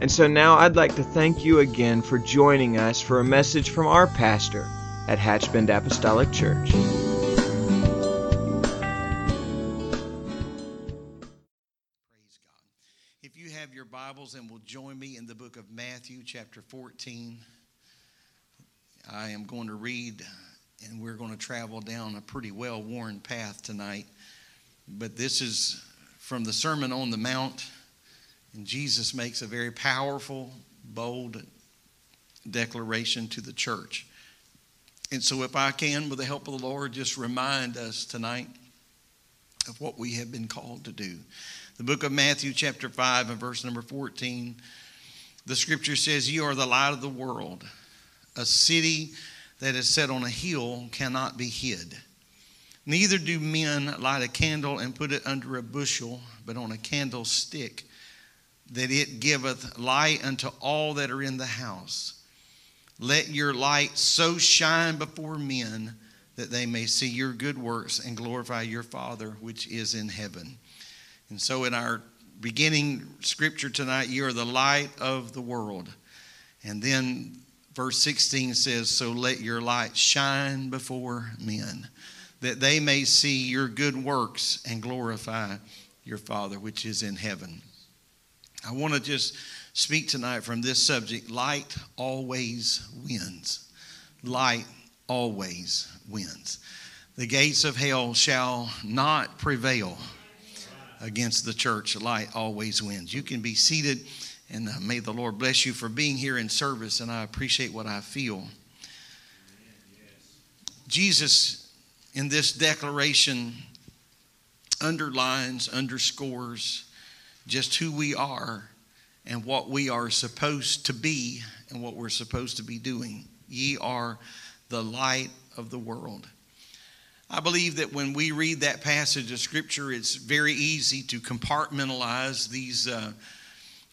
And so now I'd like to thank you again for joining us for a message from our pastor at Hatchbend Apostolic Church. Praise God. If you have your Bibles and will join me in the book of Matthew, chapter 14, I am going to read and we're going to travel down a pretty well worn path tonight. But this is from the Sermon on the Mount and Jesus makes a very powerful, bold declaration to the church. And so, if I can, with the help of the Lord, just remind us tonight of what we have been called to do. The book of Matthew, chapter 5, and verse number 14, the scripture says, You are the light of the world. A city that is set on a hill cannot be hid. Neither do men light a candle and put it under a bushel, but on a candlestick that it giveth light unto all that are in the house. Let your light so shine before men that they may see your good works and glorify your Father which is in heaven. And so, in our beginning scripture tonight, you are the light of the world. And then verse 16 says, So let your light shine before men, that they may see your good works and glorify your Father which is in heaven. I want to just speak tonight from this subject light always wins. Light always wins. The gates of hell shall not prevail against the church. Light always wins. You can be seated, and uh, may the Lord bless you for being here in service, and I appreciate what I feel. Jesus, in this declaration, underlines, underscores, just who we are and what we are supposed to be and what we're supposed to be doing. Ye are the light of the world. I believe that when we read that passage of Scripture, it's very easy to compartmentalize these uh,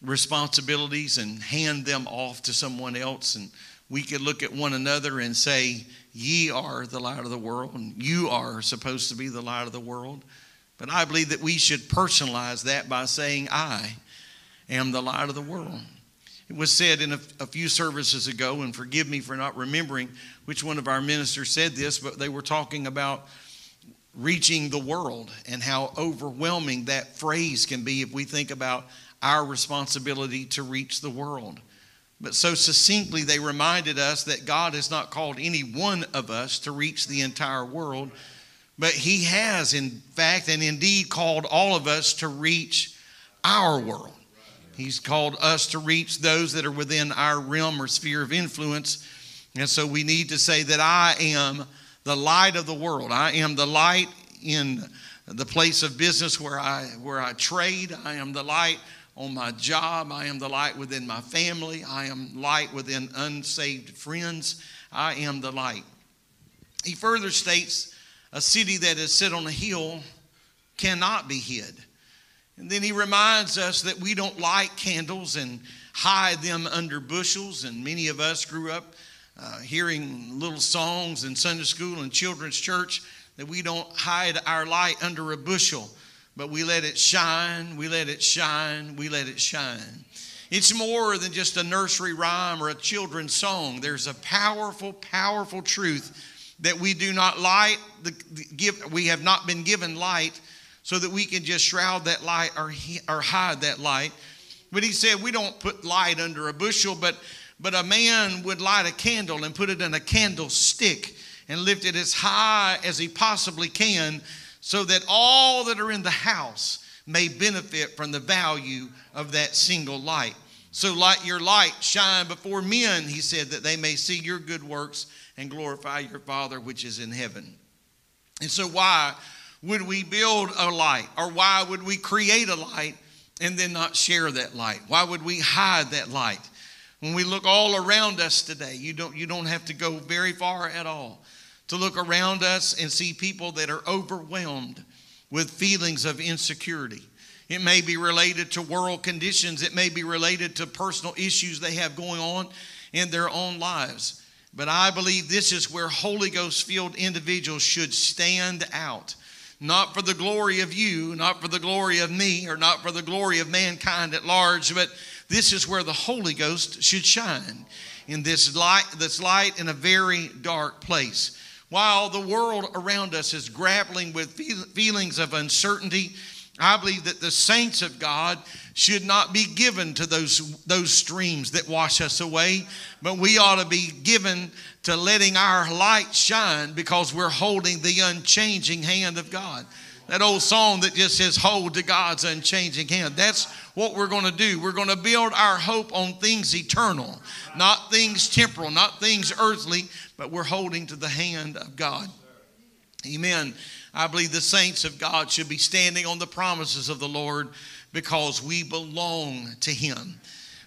responsibilities and hand them off to someone else. And we could look at one another and say, Ye are the light of the world, and you are supposed to be the light of the world. But I believe that we should personalize that by saying, I am the light of the world. It was said in a, a, few services ago, and forgive me for not remembering which one of our ministers said this, but they were talking about reaching the world and how overwhelming that phrase can be if we think about our responsibility to reach the world. But so succinctly, they reminded us that God has not called any one of us to reach the entire world but He has, in fact, and indeed called all of us to reach our world. He's called us to reach those that are within our realm or sphere of influence. And so we need to say that I am the light of the world. I am the light in the place of business where I where I trade. I am the light on my job. I am the light within my family. I am light within unsaved friends. I am the light. He further states a city that is set on a hill cannot be hid. And then he reminds us that we don't light candles and hide them under bushels. And many of us grew up uh, hearing little songs in Sunday school and children's church that we don't hide our light under a bushel, but we let it shine, we let it shine, we let it shine. It's more than just a nursery rhyme or a children's song. There's a powerful, powerful truth that we do not light the, the, give we have not been given light so that we can just shroud that light or, or hide that light. But he said we don't put light under a bushel but but a man would light a candle and put it in a candlestick and lift it as high as he possibly can so that all that are in the house may benefit from the value of that single light. So let your light shine before men he said that they may see your good works and glorify your Father which is in heaven. And so, why would we build a light or why would we create a light and then not share that light? Why would we hide that light? When we look all around us today, you don't, you don't have to go very far at all to look around us and see people that are overwhelmed with feelings of insecurity. It may be related to world conditions, it may be related to personal issues they have going on in their own lives. But I believe this is where Holy Ghost filled individuals should stand out. Not for the glory of you, not for the glory of me, or not for the glory of mankind at large, but this is where the Holy Ghost should shine in this light, this light in a very dark place. While the world around us is grappling with feelings of uncertainty, I believe that the saints of God should not be given to those, those streams that wash us away, but we ought to be given to letting our light shine because we're holding the unchanging hand of God. That old song that just says, Hold to God's unchanging hand. That's what we're going to do. We're going to build our hope on things eternal, not things temporal, not things earthly, but we're holding to the hand of God. Amen. I believe the saints of God should be standing on the promises of the Lord because we belong to Him.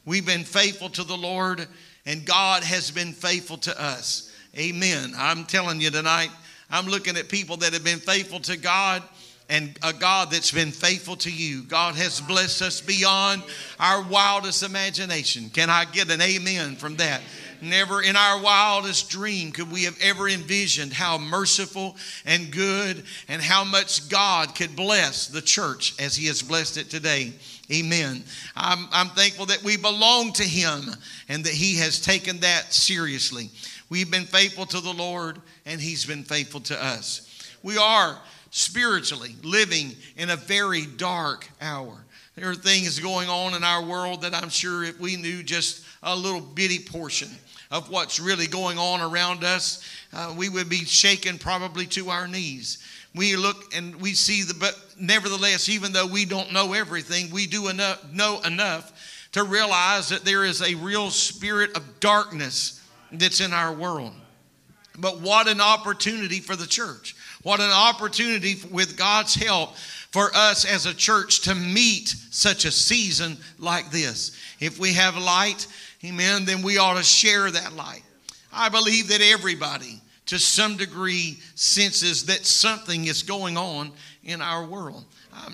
We've been faithful to the Lord, and God has been faithful to us. Amen. I'm telling you tonight, I'm looking at people that have been faithful to God and a God that's been faithful to you. God has blessed us beyond our wildest imagination. Can I get an amen from that? Never in our wildest dream could we have ever envisioned how merciful and good and how much God could bless the church as He has blessed it today. Amen. I'm, I'm thankful that we belong to Him and that He has taken that seriously. We've been faithful to the Lord and He's been faithful to us. We are spiritually living in a very dark hour. There are things going on in our world that I'm sure if we knew just a little bitty portion of what's really going on around us, uh, we would be shaken probably to our knees. We look and we see the, but nevertheless, even though we don't know everything, we do enough, know enough to realize that there is a real spirit of darkness that's in our world. But what an opportunity for the church what an opportunity with God's help for us as a church to meet such a season like this. If we have light, amen, then we ought to share that light. I believe that everybody, to some degree, senses that something is going on in our world.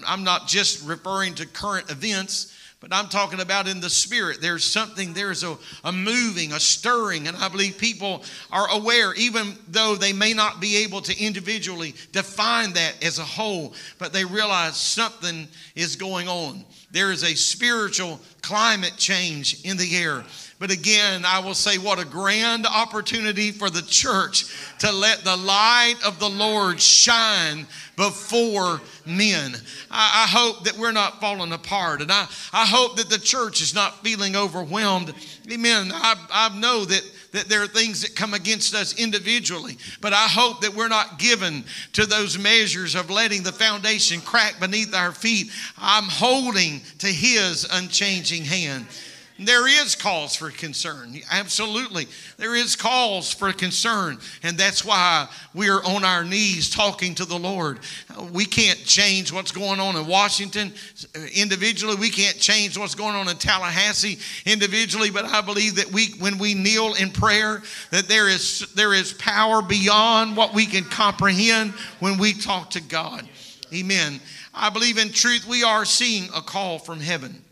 I'm not just referring to current events, but I'm talking about in the spirit. There's something, there's a, a moving, a stirring, and I believe people are aware, even though they may not be able to individually define that as a whole, but they realize something is going on. There is a spiritual climate change in the air. But again, I will say, what a grand opportunity for the church to let the light of the Lord shine before men. I, I, hope that we're not falling apart. And I, I hope that the church is not feeling overwhelmed. Amen. I, I know that, that there are things that come against us individually, but I hope that we're not given to those measures of letting the foundation crack beneath our feet. I'm holding to His unchanging hand. There is cause for concern. Absolutely. There is cause for concern. And that's why we're on our knees talking to the Lord. We can't change what's going on in Washington uh, individually. We can't change what's going on in Tallahassee individually. But I believe that we, when we kneel in prayer, that there is, there is power beyond what we can comprehend when we talk to God. Amen. I believe in truth we are seeing a call from heaven.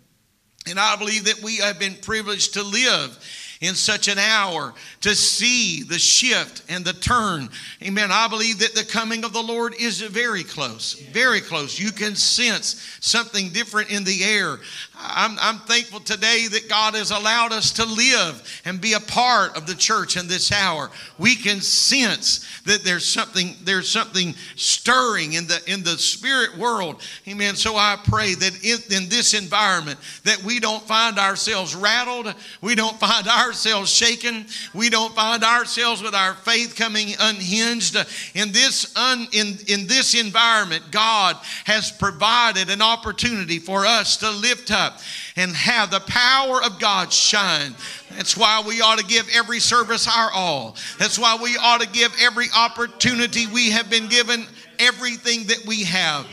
And I believe that we have been privileged to live in such an hour to see the shift and the turn. Amen. I believe that the coming of the Lord is very close, very close. You can sense something different in the air. I'm, I'm thankful today that God has allowed us to live and be a part of the church in this hour. We can sense that there's something, there's something stirring in the in the spirit world. Amen. So I pray that in, in this environment that we don't find ourselves rattled, we don't find our ourselves shaken. We don't find ourselves with our faith coming unhinged. In this, un, in, in this environment, God has provided an opportunity for us to lift up and have the power of God shine. That's why we ought to give every service our all. That's why we ought to give every opportunity we have been given everything that we have.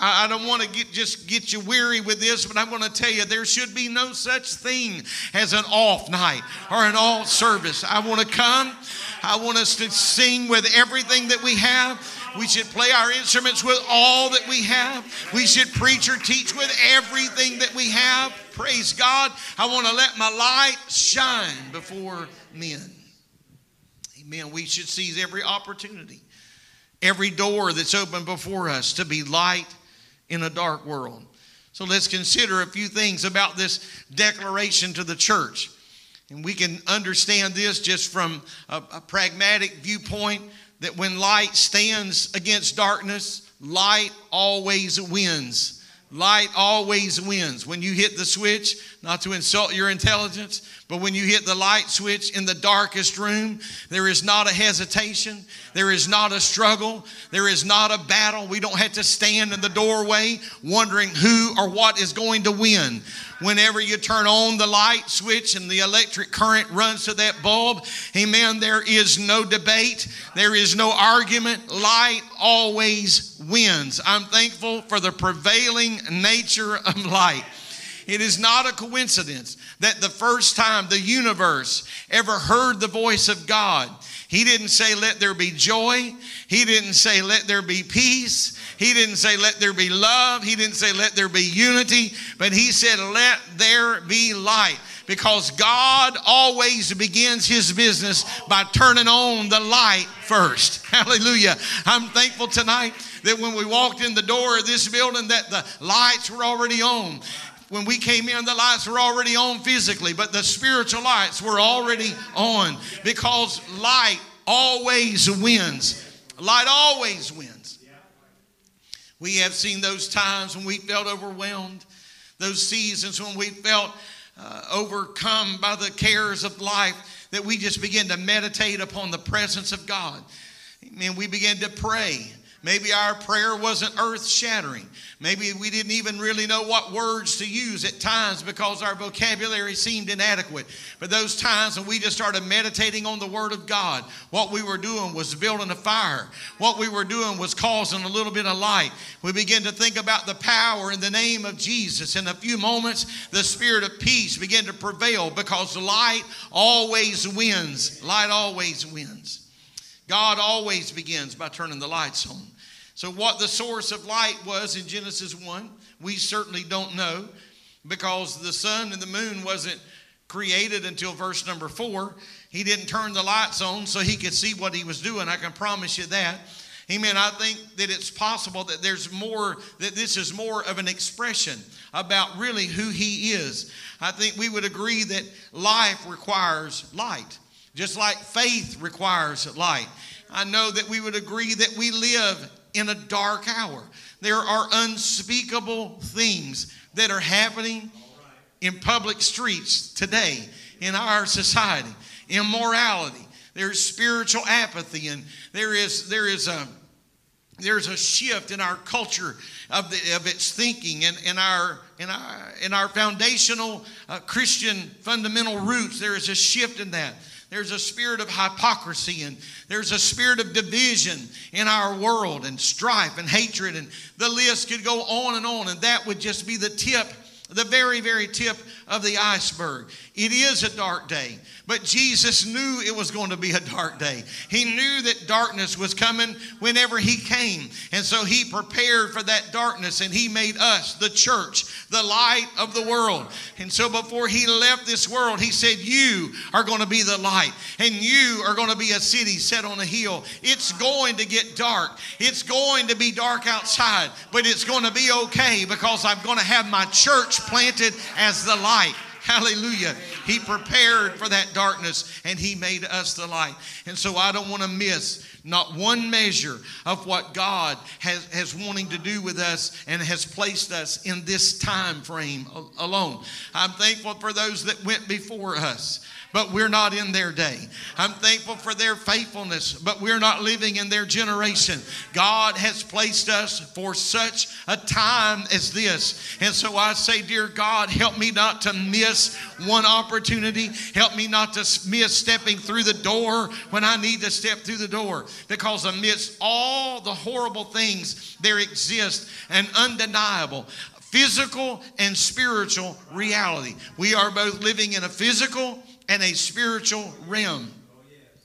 I, I don't want to get just get you weary with this, but I'm going to tell you there should be no such thing as an off night or an off service. I want to come. I want us to sing with everything that we have. We should play our instruments with all that we have. We should preach or teach with everything that we have. Praise God. I want to let my light shine before men. Amen. We should seize every opportunity, every door that's open before us to be light in a dark world. So let's consider a few things about this declaration to the church. And we can understand this just from a, a, pragmatic viewpoint that when light stands against darkness, light always wins. Light always wins. When you hit the switch, not to insult your intelligence, but when you hit the light switch in the darkest room, there is not a hesitation. There is not a struggle. There is not a battle. We don't have to stand in the doorway wondering who or what is going to win. Whenever you turn on the light switch and the electric current runs to that bulb, amen, there is no debate. There is no argument. Light always wins. I'm thankful for the prevailing nature of light. It is not a coincidence that the first time the universe ever heard the voice of God, He didn't say, Let there be joy. He didn't say, Let there be peace. He didn't say, Let there be love. He didn't say, Let there be unity. But He said, Let there be light because God always begins his business by turning on the light first. Hallelujah. I'm thankful tonight that when we walked in the door of this building that the lights were already on when we came in, the lights were already on physically, but the spiritual lights were already on because light always wins. Light always wins. We have seen those times when we felt overwhelmed, those seasons when we felt uh, overcome by the cares of life, that we just begin to meditate upon the presence of God. And we begin to pray. Maybe our prayer wasn't earth shattering. Maybe we didn't even really know what words to use at times because our vocabulary seemed inadequate. But those times when we just started meditating on the Word of God, what we were doing was building a fire. What we were doing was causing a little bit of light. We began to think about the power in the name of Jesus. In a few moments, the spirit of peace began to prevail because light always wins. Light always wins. God always begins by turning the lights on. So, what the source of light was in Genesis 1, we certainly don't know because the sun and the moon wasn't created until verse number 4. He didn't turn the lights on so he could see what he was doing. I can promise you that. Amen. I think that it's possible that there's more, that this is more of an expression about really who he is. I think we would agree that life requires light. Just like faith requires light. I know that we would agree that we live in a dark hour. There are unspeakable things that are happening in public streets today in our society. Immorality. There's spiritual apathy, and there is there is a there's a shift in our culture of, the, of its thinking and in our in our in our foundational uh, Christian fundamental roots. There is a shift in that. There's a spirit of hypocrisy and there's a spirit of division in our world and strife and hatred. And the list could go on and on. And that would just be the tip, the very, very tip of the iceberg. It is a dark day, but Jesus knew it was going to be a dark day. He knew that darkness was coming whenever He came. And so He prepared for that darkness and He made us, the church, the light of the world. And so before He left this world, He said, You are going to be the light, and you are going to be a city set on a hill. It's going to get dark, it's going to be dark outside, but it's going to be okay because I'm going to have my church planted as the light. Hallelujah. He prepared for that darkness and He made us the light. And so I don't want to miss not one measure of what God has, has wanting to do with us and has placed us in this time frame alone. I'm thankful for those that went before us but we're not in their day. I'm thankful for their faithfulness, but we're not living in their generation. God has placed us for such a time as this. And so I say, Dear God, help me not to miss one opportunity. Help me not to miss stepping through the door when I need to step through the door. Because amidst all the horrible things, there exists an undeniable physical and spiritual reality. We are both living in a physical and a spiritual realm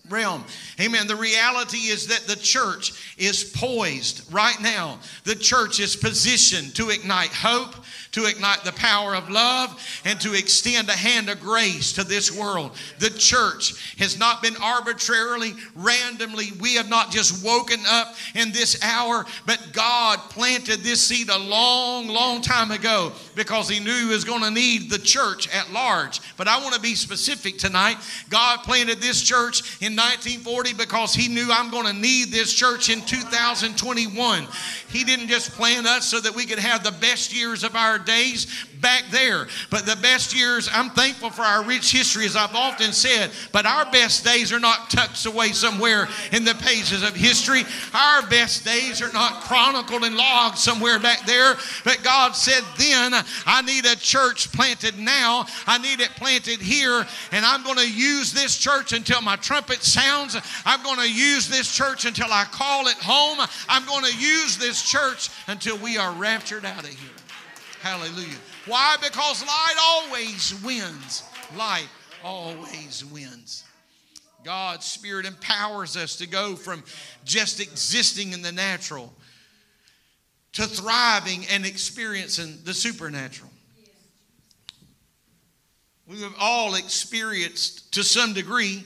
realm. Amen. The reality is that the church is poised right now. The church is positioned to ignite hope, to ignite the power of love and to extend a hand of grace to this world. The church has not been arbitrarily, randomly, we have not just woken up in this hour, but God planted this seed a long, long time ago because He knew He was going to need the church at large. But I want to be specific tonight. God planted this church in 1940 because He knew I'm going to need this church in 2021. He didn't just plant us so that we could have the best years of our days back there. But the best years, I'm thankful for our rich history, as I've often said, but our best days are not tucked away somewhere in the pages of history. Our best days are not chronicled and logged somewhere back there. But God said, then I need a church planted now. I need it planted here. And I'm going to use this church until my trumpet sounds. I'm going to use this church until I call it home. I'm going to use this church until we are raptured out of here. Hallelujah. Why? Because light always wins. Light always wins. God's Spirit empowers us to go from just existing in the natural to thriving and experiencing the supernatural. We have all experienced, to some degree,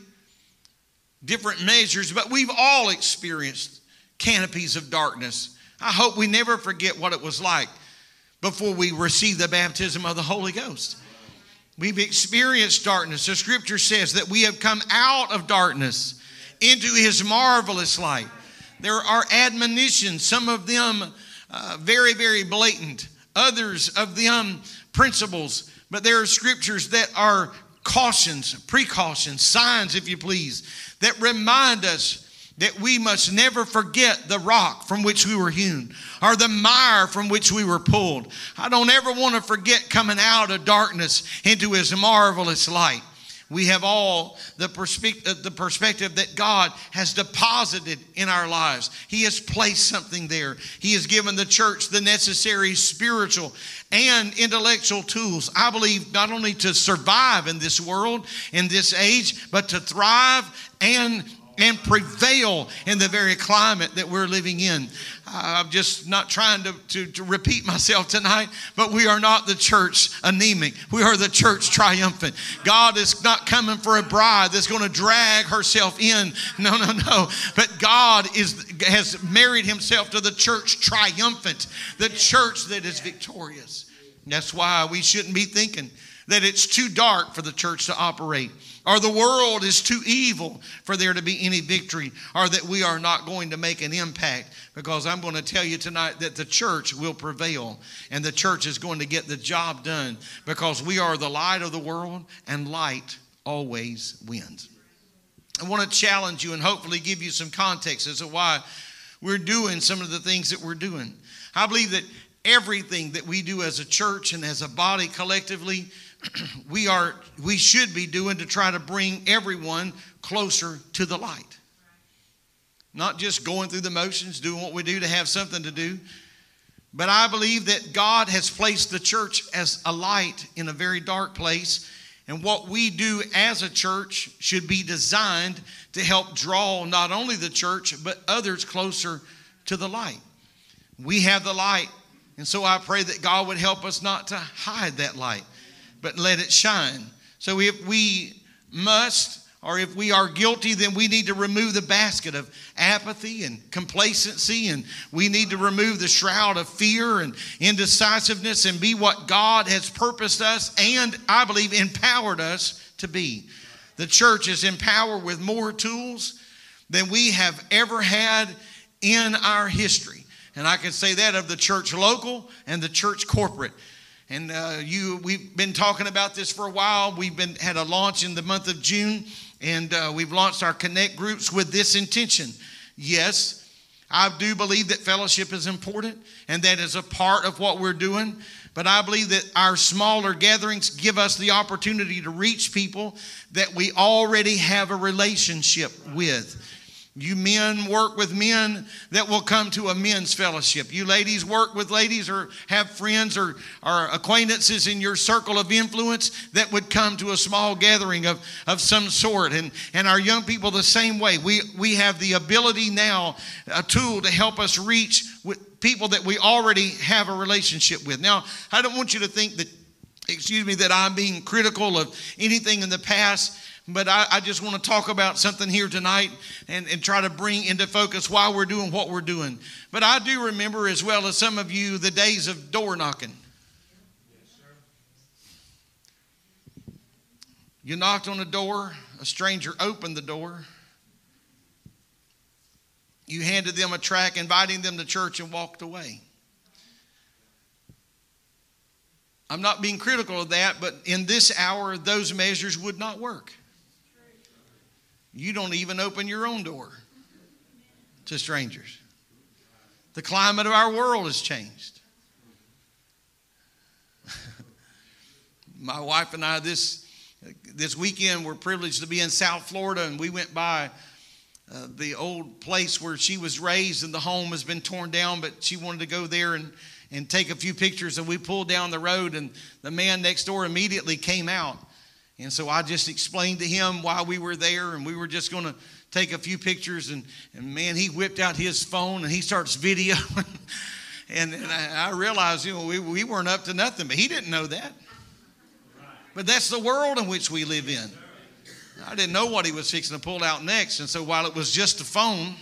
different measures, but we've all experienced canopies of darkness. I hope we never forget what it was like before we receive the baptism of the Holy Ghost. We've experienced darkness. The scripture says that we have come out of darkness into his marvelous light. There are admonitions, some of them uh, very, very blatant, others of them principles, but there are scriptures that are cautions, precautions, signs, if you please, that remind us that we must never forget the rock from which we were hewn or the mire from which we were pulled. I don't ever want to forget coming out of darkness into his marvelous light. We have all the perspective, uh, the perspective that God has deposited in our lives. He has placed something there. He has given the church the necessary spiritual and intellectual tools, I believe, not only to survive in this world, in this age, but to thrive and and prevail in the very climate that we're living in. I'm just not trying to, to, to, repeat myself tonight, but we are not the church anemic. We are the church triumphant. God is not coming for a bride that's going to drag herself in. No, no, no. But God is, has married himself to the church triumphant, the church that is victorious. That's why we shouldn't be thinking that it's too dark for the church to operate or the world is too evil for there to be any victory, or that we are not going to make an impact. Because I'm going to tell you tonight that the church will prevail and the church is going to get the job done because we are the light of the world and light always wins. I want to challenge you and hopefully give you some context as to why we're doing some of the things that we're doing. I believe that everything that we do as a church and as a body collectively we are we should be doing to try to bring everyone closer to the light. Not just going through the motions, doing what we do to have something to do. But I believe that God has placed the church as a light in a very dark place. And what we do as a church should be designed to help draw not only the church, but others closer to the light. We have the light. And so I pray that God would help us not to hide that light but let it shine. So if we must, or if we are guilty, then we need to remove the basket of apathy and complacency, and we need to remove the shroud of fear and indecisiveness and be what God has purposed us and, I believe, empowered us to be. The church is empowered with more tools than we have ever had in our history. And I can say that of the church local and the church corporate. And uh, you, we've been talking about this for a while. We've been had a launch in the month of June, and uh, we've launched our connect groups with this intention. Yes, I do believe that fellowship is important, and that is a part of what we're doing. But I believe that our smaller gatherings give us the opportunity to reach people that we already have a relationship with. You men work with men that will come to a men's fellowship. You ladies work with ladies or have friends or, or acquaintances in your circle of influence that would come to a small gathering of, of some sort. And, and our young people the same way. We, we have the ability now, a tool to help us reach with people that we already have a relationship with. Now, I don't want you to think that, excuse me, that I'm being critical of anything in the past but I, I, just want to talk about something here tonight and, and try to bring into focus why we're doing what we're doing. But I do remember, as well as some of you, the days of door knocking. You knocked on a door, a stranger opened the door. You handed them a track inviting them to church and walked away. I'm not being critical of that, but in this hour, those measures would not work. You don't even open your own door to strangers. The climate of our world has changed. My wife and I this this weekend were privileged to be in South Florida, and we went by uh, the old place where she was raised, and the home has been torn down. But she wanted to go there and and take a few pictures, and we pulled down the road, and the man next door immediately came out and so I just explained to him why we were there and we were just going to take a few pictures. And, and man, he whipped out his phone and he starts videoing. and, and I, realized, you know, we, we weren't up to nothing, but he didn't know that. But that's the world in which we live in. I didn't know what he was fixing to pull out next. And so while it was just a phone,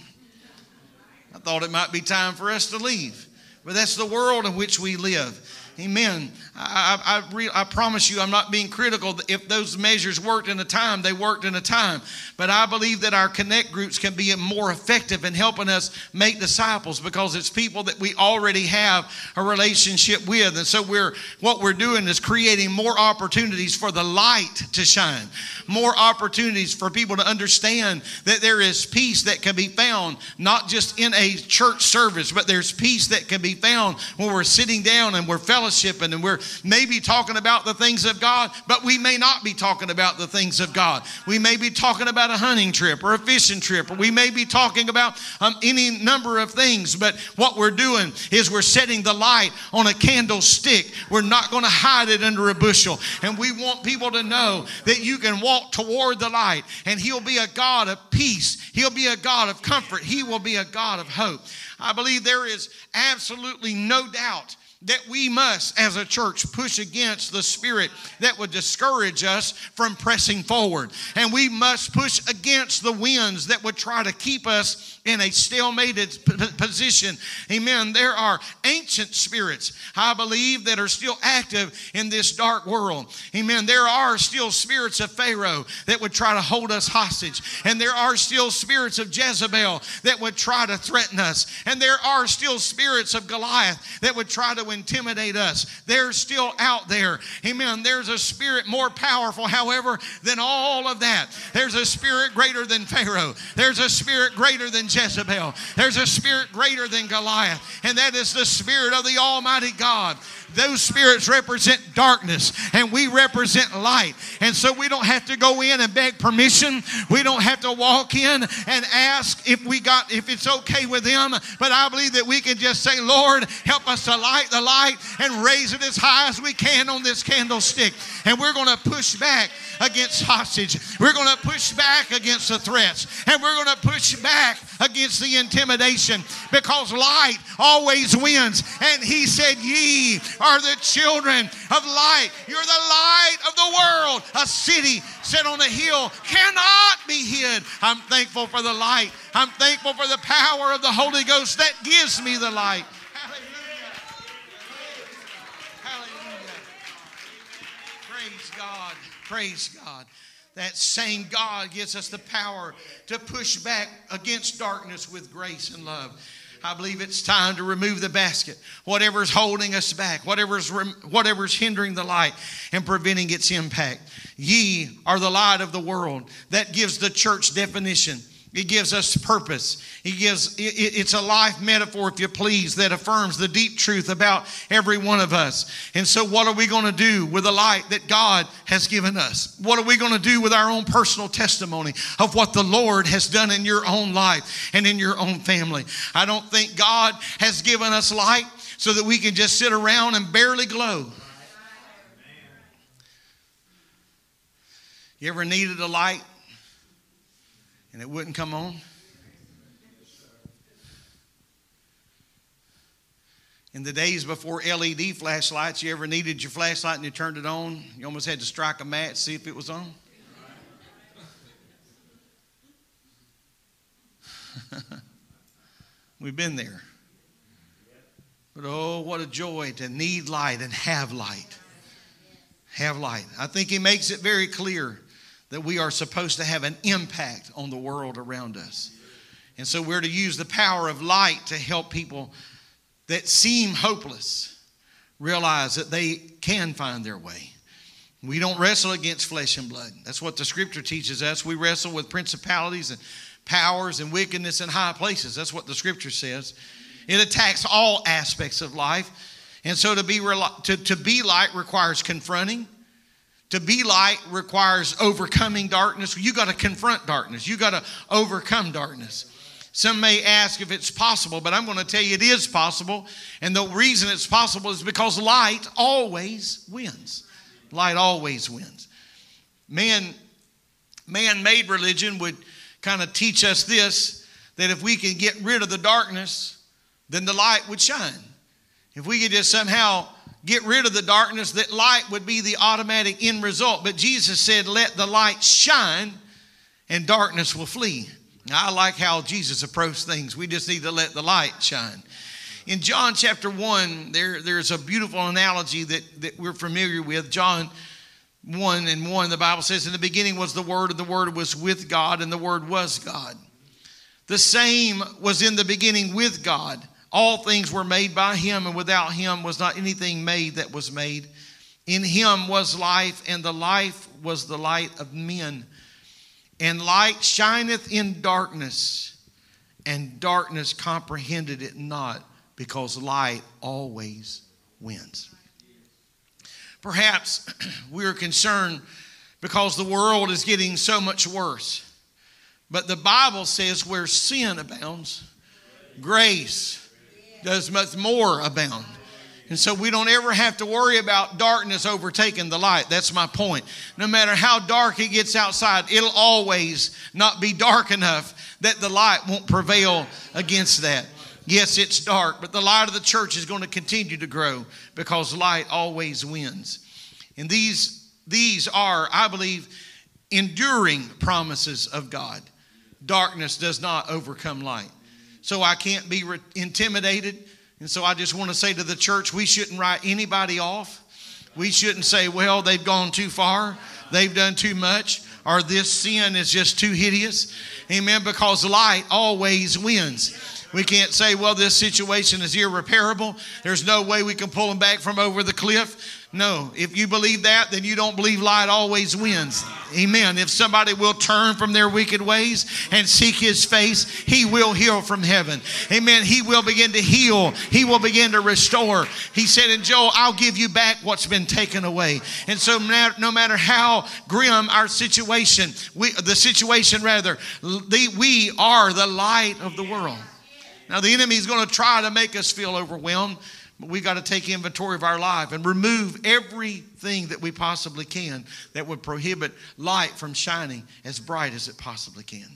I thought it might be time for us to leave. But that's the world in which we live. Amen. I, I, re, I, promise you, I'm not being critical. If those measures worked in a time, they worked in a time. But I believe that our connect groups can be more effective in helping us make disciples because it's people that we already have a relationship with. And so we're what we're doing is creating more opportunities for the light to shine, more opportunities for people to understand that there is peace that can be found not just in a church service, but there's peace that can be found when we're sitting down and we're fellowshipping and we're maybe talking about the things of God, but we may not be talking about the things of God. We may be talking about a hunting trip or a fishing trip, or we may be talking about um, any number of things, but what we're doing is we're setting the light on a candlestick. We're not going to hide it under a bushel. And we want people to know that you can walk toward the light, and He'll be a God of peace, He'll be a God of comfort, He will be a God of hope. I believe there is absolutely no doubt that we must, as a church, push against the spirit that would discourage us from pressing forward. And we must push against the winds that would try to keep us in a stalemated position. Amen. There are ancient spirits, I believe, that are still active in this dark world. Amen. There are still spirits of Pharaoh that would try to hold us hostage. And there are still spirits of Jezebel that would try to threaten us. And there are still spirits of Goliath that would try to intimidate us. They're still out there. Amen. There's a spirit more powerful, however, than all of that. There's a spirit greater than Pharaoh. There's a spirit greater than Jezebel. There's a spirit greater than Goliath, and that is the spirit of the Almighty God. Those spirits represent darkness, and we represent light. And so we don't have to go in and beg permission. We don't have to walk in and ask if we got if it's okay with them. But I believe that we can just say, Lord, help us to light the light and raise it as high as we can on this candlestick. And we're going to push back against hostage. We're going to push back against the threats. And we're going to push back against the intimidation because light always wins. And he said, Ye are the children of light. You're the light of the world. A city set on a hill cannot be hid. I'm thankful for the light. I'm thankful for the power of the Holy Ghost that gives me the light. Hallelujah. Hallelujah. Praise God. Praise God. That same God gives us the power to push back against darkness with grace and love. I believe it's time to remove the basket. Whatever's holding us back, whatever's, whatever's hindering the light and preventing its impact. Ye are the light of the world. That gives the church definition. It gives us purpose. It gives it's a life metaphor, if you please, that affirms the deep truth about every one of us. And so, what are we going to do with the light that God has given us? What are we going to do with our own personal testimony of what the Lord has done in your own life and in your own family? I don't think God has given us light so that we can just sit around and barely glow. You ever needed a light and it wouldn't come on? In the days before LED flashlights, you ever needed your flashlight and you turned it on? You almost had to strike a match, see if it was on? We've been there. But oh, what a joy to need light and have light. Have light. I think he makes it very clear that we are supposed to have an impact on the world around us. And so we're to use the power of light to help people that seem hopeless realize that they can find their way. We don't wrestle against flesh and blood. That's what the scripture teaches us. We wrestle with principalities and powers and wickedness in high places. That's what the scripture says. It attacks all aspects of life. And so to be, to, to be light requires confronting, to be light requires overcoming darkness. You got to confront darkness. You got to overcome darkness. Some may ask if it's possible, but I'm going to tell you it is possible. And the reason it's possible is because light always wins. Light always wins. Man, man-made religion would kind of teach us this that if we can get rid of the darkness, then the light would shine. If we could just somehow get rid of the darkness, that light would be the automatic end result. But Jesus said, Let the light shine and darkness will flee. Now, I like how Jesus approached things. We just need to let the light shine. In John chapter 1, there, there's a beautiful analogy that, that we're familiar with. John 1 and 1, the Bible says, In the beginning was the Word, and the Word was with God, and the Word was God. The same was in the beginning with God. All things were made by him, and without him was not anything made that was made. In him was life, and the life was the light of men. And light shineth in darkness, and darkness comprehended it not, because light always wins. Perhaps we're concerned because the world is getting so much worse. But the Bible says where sin abounds, grace does much more abound. And so we don't ever have to worry about darkness overtaking the light. That's my point. No matter how dark it gets outside, it'll always not be dark enough that the light won't prevail against that. Yes, it's dark, but the light of the church is going to continue to grow because light always wins. And these, these are, I believe, enduring promises of God. Darkness does not overcome light so I can't be re- intimidated. And so I just want to say to the church, we shouldn't write anybody off. We shouldn't say, well, they've gone too far, they've done too much, or this sin is just too hideous. Amen. Because light always wins. We can't say, well, this situation is irreparable. There's no way we can pull them back from over the cliff. No, if you believe that, then you don't believe light always wins. Amen. If somebody will turn from their wicked ways and seek his face, he will heal from heaven. Amen. He will begin to heal, he will begin to restore. He said in Joel, I'll give you back what's been taken away. And so, no matter how grim our situation, we, the situation rather, the, we are the light of the world. Now, the enemy is going to try to make us feel overwhelmed. But we got to take inventory of our life and remove everything that we possibly can that would prohibit light from shining as bright as it possibly can.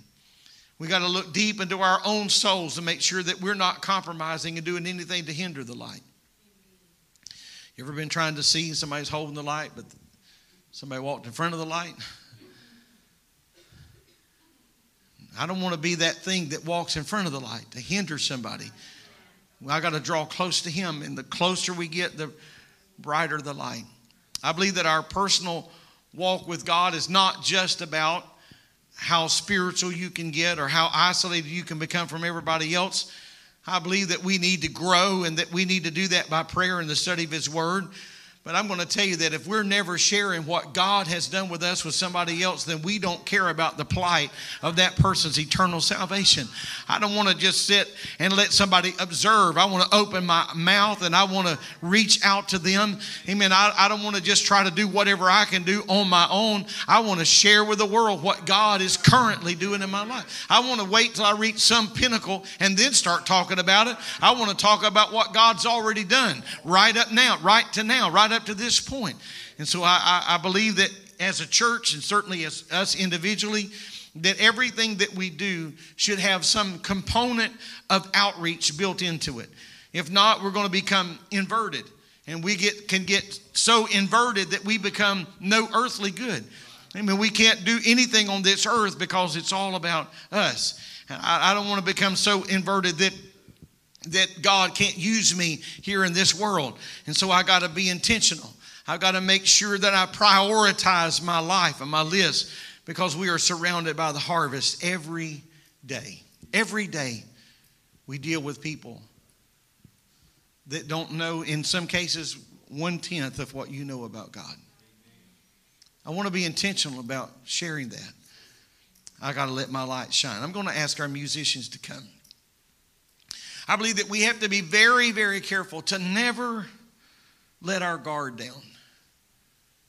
We've got to look deep into our own souls and make sure that we're not compromising and doing anything to hinder the light. You ever been trying to see somebody's holding the light, but somebody walked in front of the light? I don't want to be that thing that walks in front of the light to hinder somebody. I got to draw close to Him, and the closer we get, the brighter the light. I believe that our personal walk with God is not just about how spiritual you can get or how isolated you can become from everybody else. I believe that we need to grow and that we need to do that by prayer and the study of His Word. But I'm going to tell you that if we're never sharing what God has done with us with somebody else, then we don't care about the plight of that person's eternal salvation. I don't want to just sit and let somebody observe. I want to open my mouth and I want to reach out to them. Amen. I, I don't want to just try to do whatever I can do on my own. I want to share with the world what God is currently doing in my life. I want to wait till I reach some pinnacle and then start talking about it. I want to talk about what God's already done right up now, right to now, right up to this point. And so I, I, I believe that as a church and certainly as us individually, that everything that we do should have some component of outreach built into it. If not, we're going to become inverted. And we get, can get so inverted that we become no earthly good. I mean, we can't do anything on this earth because it's all about us. I, I don't want to become so inverted that that God can't use me here in this world. And so I got to be intentional. I've got to make sure that I prioritize my life and my list because we are surrounded by the harvest every day. Every day we deal with people that don't know, in some cases, one tenth of what you know about God. I want to be intentional about sharing that. I got to let my light shine. I'm going to ask our musicians to come. I believe that we have to be very, very careful to never let our guard down.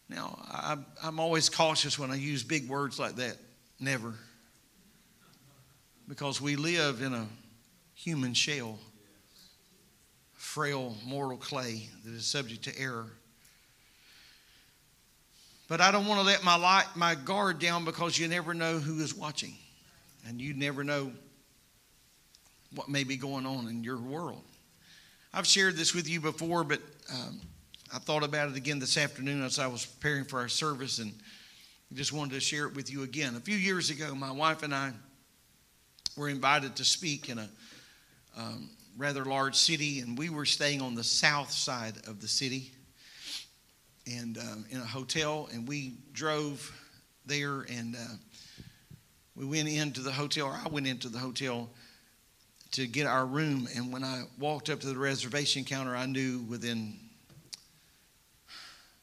Now, I, am always cautious when I use big words like that. Never. Because we live in a human shell, frail, mortal clay that is subject to error. But I don't want to let my light, my guard down because you never know who is watching. And you never know what may be going on in your world. I've shared this with you before, but um, I thought about it again this afternoon as I was preparing for our service and just wanted to share it with you again. A few years ago, my wife and I were invited to speak in a um, rather large city, and we were staying on the south side of the city and um, in a hotel, and we drove there and uh, we went into the hotel, or I went into the hotel to get our room. And when I walked up to the reservation counter, I knew within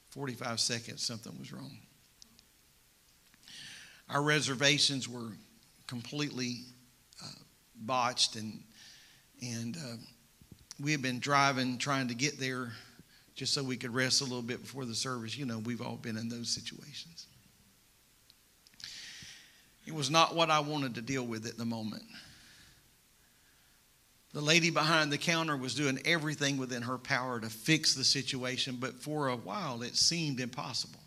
45 seconds something was wrong. Our reservations were completely uh, botched, and and uh, we had been driving trying to get there just so we could rest a little bit before the service. You know, we've all been in those situations. It was not what I wanted to deal with at the moment. The lady behind the counter was doing everything within her power to fix the situation, but for a while it seemed impossible.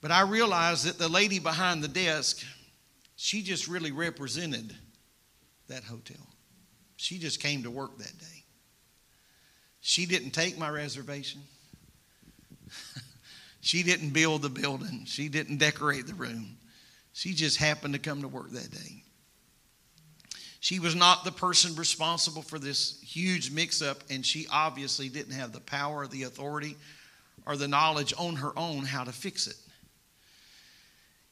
But I realized that the lady behind the desk, she just really represented that hotel. She just came to work that day. She didn't take my reservation. she didn't build the building. She didn't decorate the room. She just happened to come to work that day. She was not the person responsible for this huge mix up, and she obviously didn't have the power, the authority, or the knowledge on her own how to fix it.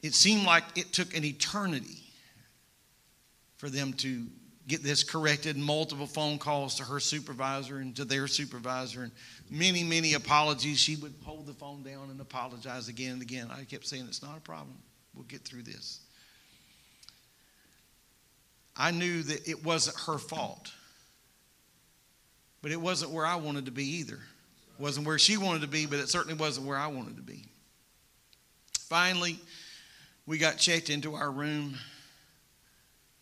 It seemed like it took an eternity for them to get this corrected, multiple phone calls to her supervisor and to their supervisor, and many, many apologies. She would hold the phone down and apologize again and again. I kept saying, It's not a problem. We'll get through this. I knew that it wasn't her fault. But it wasn't where I wanted to be either. It wasn't where she wanted to be, but it certainly wasn't where I wanted to be. Finally, we got checked into our room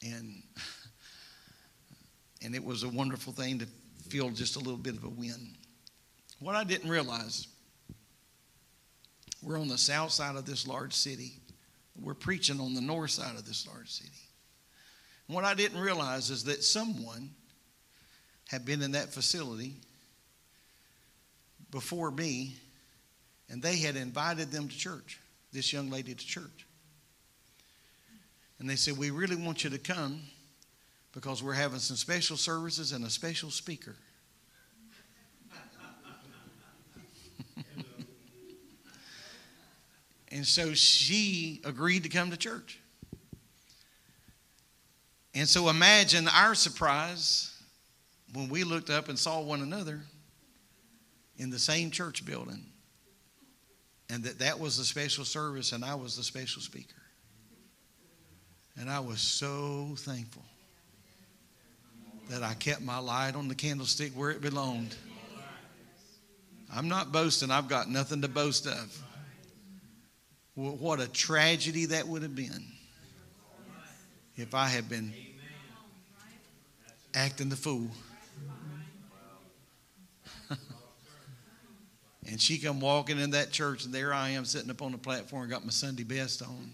and and it was a wonderful thing to feel just a little bit of a win. What I didn't realize, we're on the south side of this large city. We're preaching on the north side of this large city. What I didn't realize is that someone had been in that facility before me, and they had invited them to church, this young lady to church. And they said, We really want you to come because we're having some special services and a special speaker. and so she agreed to come to church. And so imagine our surprise when we looked up and saw one another in the same church building, and that that was the special service, and I was the special speaker. And I was so thankful that I kept my light on the candlestick where it belonged. I'm not boasting, I've got nothing to boast of. What a tragedy that would have been if I had been acting the fool. and she come walking in that church, and there I am sitting up on the platform, got my Sunday best on.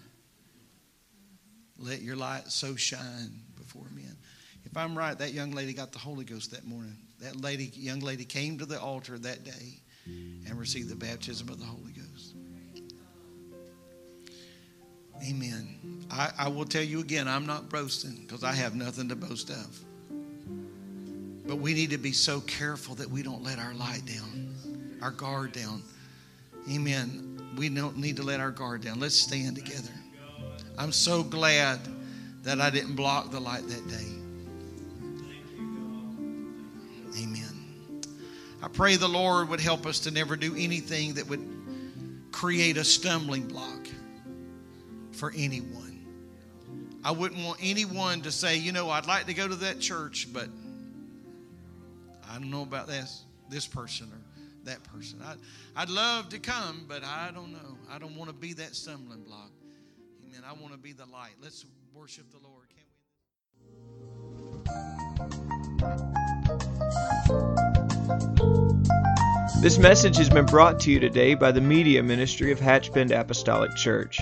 Let your light so shine before men. If I'm right, that young lady got the Holy Ghost that morning. That lady, young lady came to the altar that day and received the baptism of the Holy Ghost. Amen. I, I will tell you again, I'm not boasting because I have nothing to boast of. But we need to be so careful that we don't let our light down, our guard down. Amen. We don't need to let our guard down. Let's stand together. I'm so glad that I didn't block the light that day. Amen. I pray the Lord would help us to never do anything that would create a stumbling block for anyone. I wouldn't want anyone to say, you know, I'd like to go to that church, but I don't know about this, this person or that person. I'd, I'd love to come, but I don't know. I don't want to be that stumbling block. Amen. I want to be the light. Let's worship the Lord. Can't we? This message has been brought to you today by the Media Ministry of Hatch Bend Apostolic Church.